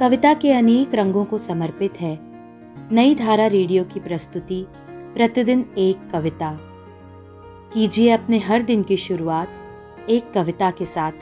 कविता के अनेक रंगों को समर्पित है। नई धारा रेडियो की प्रस्तुति, प्रतिदिन एक कविता। कीजिए अपने हर दिन की शुरुआत एक कविता के साथ।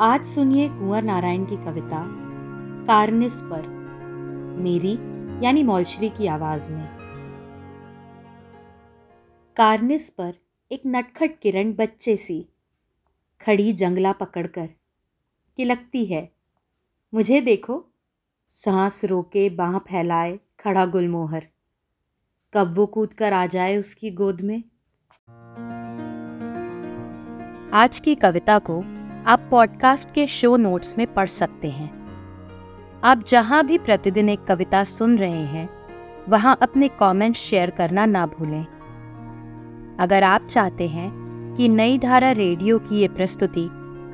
आज सुनिए कुंवर नारायण की कविता, कारनिस पर, मेरी, यानी मौलश्री की आवाज़ में। कारनिस पर एक नटखट किरण बच्चे सी, खड़ी जंगला पकड़कर। कि लगती है। मुझे देखो, सांस रोके बाह फैलाए खड़ा गुलमोहर। कब वो कूद कर आ जाए उसकी गोद में? आज की कविता को आप पॉडकास्ट के शो नोट्स में पढ़ सकते हैं। आप जहाँ भी प्रतिदिन एक कविता सुन रहे हैं, वहाँ अपने कमेंट्स शेयर करना ना भूलें। अगर आप चाहते हैं कि नई धारा रेडियो की ये प्रस्तुति